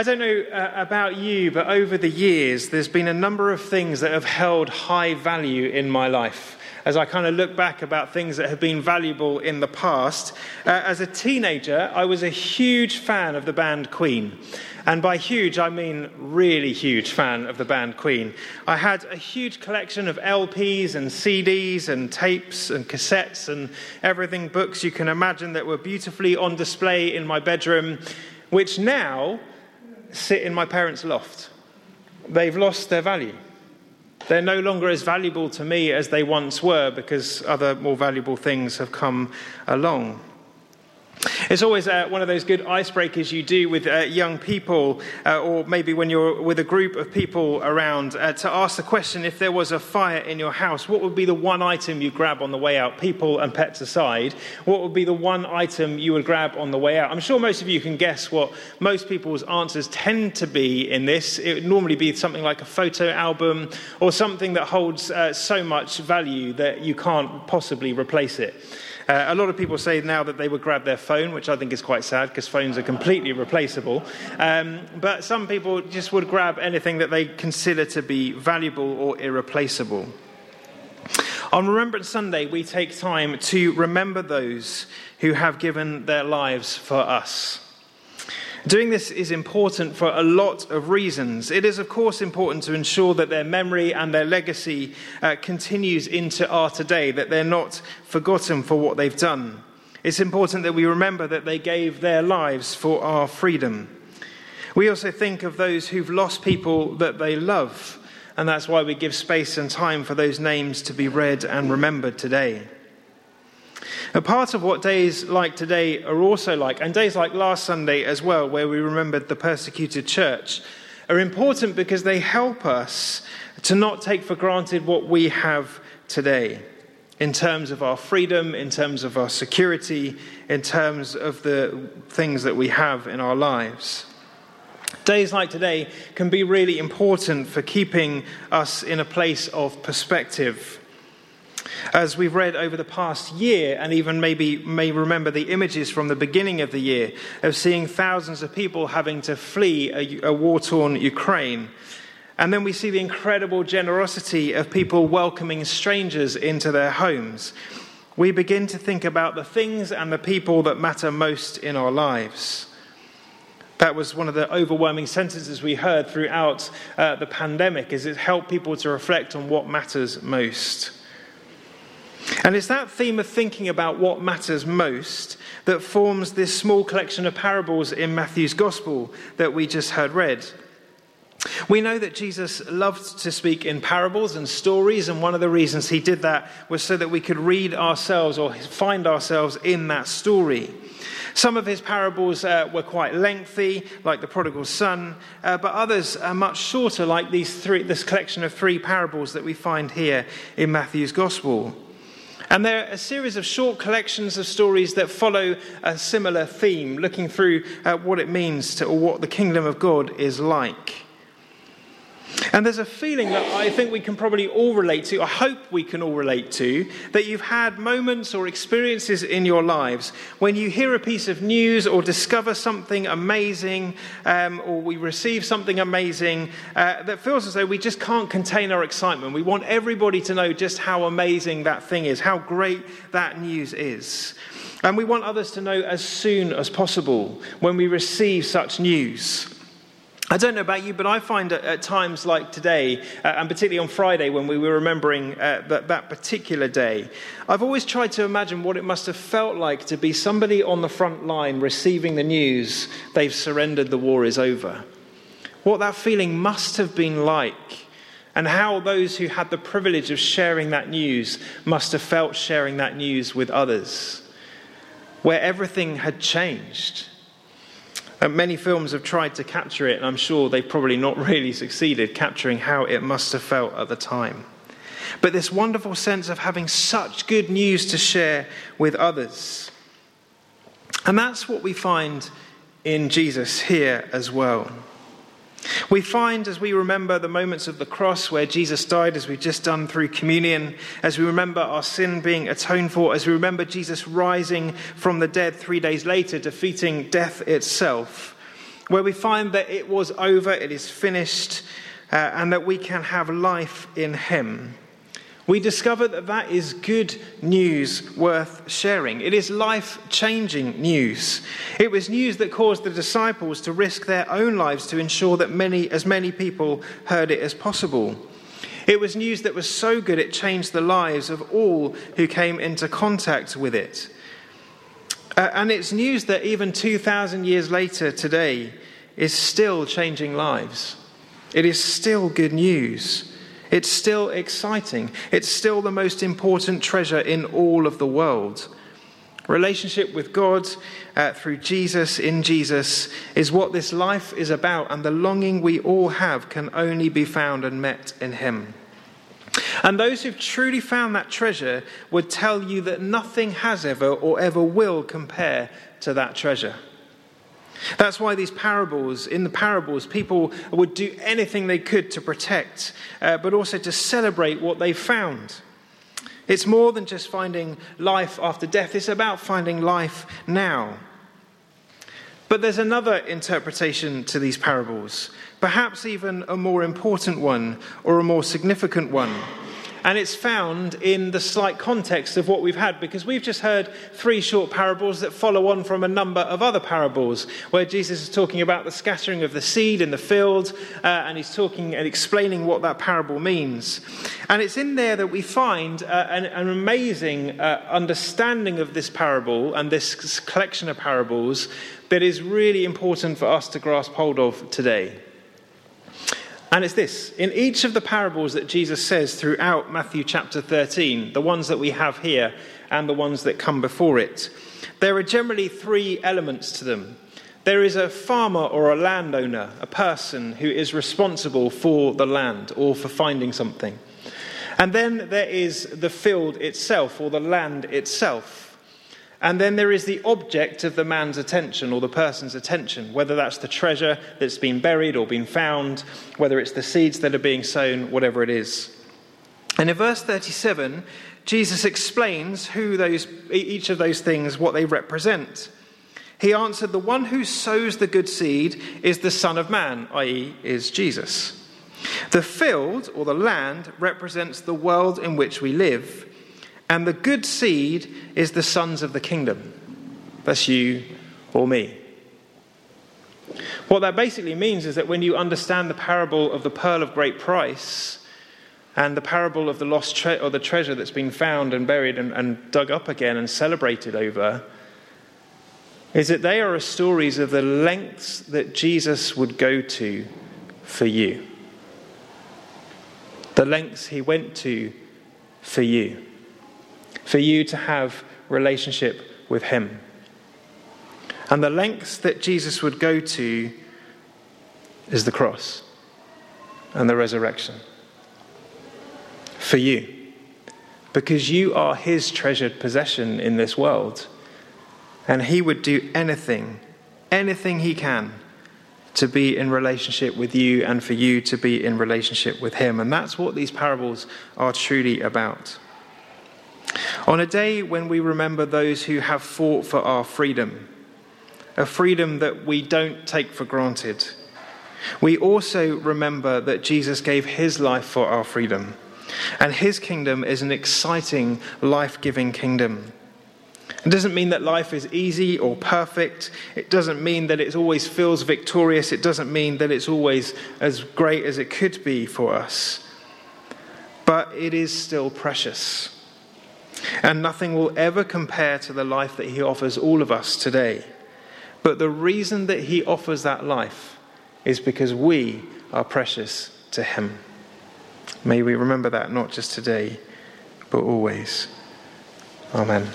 I don't know uh, about you, but over the years, there's been a number of things that have held high value in my life. As I kind of look back about things that have been valuable in the past, uh, as a teenager, I was a huge fan of the band Queen. And by huge, I mean really huge fan of the band Queen. I had a huge collection of LPs and CDs and tapes and cassettes and everything, books you can imagine that were beautifully on display in my bedroom, which now sit in my parents' loft. They've lost their value. They're no longer as valuable to me as they once were because other more valuable things have come along. It's always uh, one of those good icebreakers you do with uh, young people, uh, or maybe when you're with a group of people around, uh, to ask the question if there was a fire in your house, what would be the one item you grab on the way out? People and pets aside, what would be the one item you would grab on the way out? I'm sure most of you can guess what most people's answers tend to be in this. It would normally be something like a photo album or something that holds uh, so much value that you can't possibly replace it. Uh, a lot of people say now that they would grab their phone, which I think is quite sad because phones are completely replaceable. Um, but some people just would grab anything that they consider to be valuable or irreplaceable. On Remembrance Sunday, we take time to remember those who have given their lives for us. Doing this is important for a lot of reasons. It is, of course, important to ensure that their memory and their legacy uh, continues into our today, that they're not forgotten for what they've done. It's important that we remember that they gave their lives for our freedom. We also think of those who've lost people that they love, and that's why we give space and time for those names to be read and remembered today. A part of what days like today are also like, and days like last Sunday as well, where we remembered the persecuted church, are important because they help us to not take for granted what we have today in terms of our freedom, in terms of our security, in terms of the things that we have in our lives. Days like today can be really important for keeping us in a place of perspective as we've read over the past year, and even maybe may remember the images from the beginning of the year of seeing thousands of people having to flee a, a war torn Ukraine. And then we see the incredible generosity of people welcoming strangers into their homes. We begin to think about the things and the people that matter most in our lives. That was one of the overwhelming sentences we heard throughout uh, the pandemic, is it helped people to reflect on what matters most. And it's that theme of thinking about what matters most that forms this small collection of parables in Matthew's Gospel that we just heard read. We know that Jesus loved to speak in parables and stories, and one of the reasons he did that was so that we could read ourselves or find ourselves in that story. Some of his parables uh, were quite lengthy, like the prodigal son, uh, but others are much shorter, like these three, this collection of three parables that we find here in Matthew's Gospel. And they're a series of short collections of stories that follow a similar theme, looking through at what it means to, or what the kingdom of God is like. And there's a feeling that I think we can probably all relate to, I hope we can all relate to, that you've had moments or experiences in your lives when you hear a piece of news or discover something amazing, um, or we receive something amazing uh, that feels as though we just can't contain our excitement. We want everybody to know just how amazing that thing is, how great that news is. And we want others to know as soon as possible when we receive such news. I don't know about you, but I find at, at times like today, uh, and particularly on Friday when we were remembering uh, that, that particular day, I've always tried to imagine what it must have felt like to be somebody on the front line receiving the news they've surrendered, the war is over. What that feeling must have been like, and how those who had the privilege of sharing that news must have felt sharing that news with others, where everything had changed and uh, many films have tried to capture it, and I'm sure they've probably not really succeeded capturing how it must have felt at the time. But this wonderful sense of having such good news to share with others. And that's what we find in Jesus here as well. We find as we remember the moments of the cross where Jesus died, as we've just done through communion, as we remember our sin being atoned for, as we remember Jesus rising from the dead three days later, defeating death itself, where we find that it was over, it is finished, uh, and that we can have life in Him. We discover that that is good news worth sharing. It is life changing news. It was news that caused the disciples to risk their own lives to ensure that many, as many people heard it as possible. It was news that was so good it changed the lives of all who came into contact with it. Uh, and it's news that even 2,000 years later today is still changing lives. It is still good news. It's still exciting. It's still the most important treasure in all of the world. Relationship with God uh, through Jesus, in Jesus, is what this life is about, and the longing we all have can only be found and met in Him. And those who've truly found that treasure would tell you that nothing has ever or ever will compare to that treasure. That's why these parables, in the parables, people would do anything they could to protect, uh, but also to celebrate what they found. It's more than just finding life after death, it's about finding life now. But there's another interpretation to these parables, perhaps even a more important one or a more significant one and it's found in the slight context of what we've had because we've just heard three short parables that follow on from a number of other parables where Jesus is talking about the scattering of the seed in the field uh, and he's talking and explaining what that parable means. And it's in there that we find uh, an, an, amazing uh, understanding of this parable and this collection of parables that is really important for us to grasp hold of today. And it's this in each of the parables that Jesus says throughout Matthew chapter 13, the ones that we have here and the ones that come before it, there are generally three elements to them. There is a farmer or a landowner, a person who is responsible for the land or for finding something. And then there is the field itself or the land itself. And then there is the object of the man's attention or the person's attention, whether that's the treasure that's been buried or been found, whether it's the seeds that are being sown, whatever it is. And in verse 37, Jesus explains who those, each of those things, what they represent. He answered, The one who sows the good seed is the Son of Man, i.e., is Jesus. The field or the land represents the world in which we live. And the good seed is the sons of the kingdom. That's you or me. What that basically means is that when you understand the parable of the pearl of great price and the parable of the lost tre- or the treasure that's been found and buried and, and dug up again and celebrated over, is that they are stories of the lengths that Jesus would go to for you. The lengths he went to for you for you to have relationship with him. And the lengths that Jesus would go to is the cross and the resurrection. For you. Because you are his treasured possession in this world. And he would do anything, anything he can to be in relationship with you and for you to be in relationship with him. And that's what these parables are truly about. On a day when we remember those who have fought for our freedom, a freedom that we don't take for granted, we also remember that Jesus gave his life for our freedom. And his kingdom is an exciting, life giving kingdom. It doesn't mean that life is easy or perfect. It doesn't mean that it always feels victorious. It doesn't mean that it's always as great as it could be for us. But it is still precious. And nothing will ever compare to the life that He offers all of us today. But the reason that He offers that life is because we are precious to Him. May we remember that not just today, but always. Amen.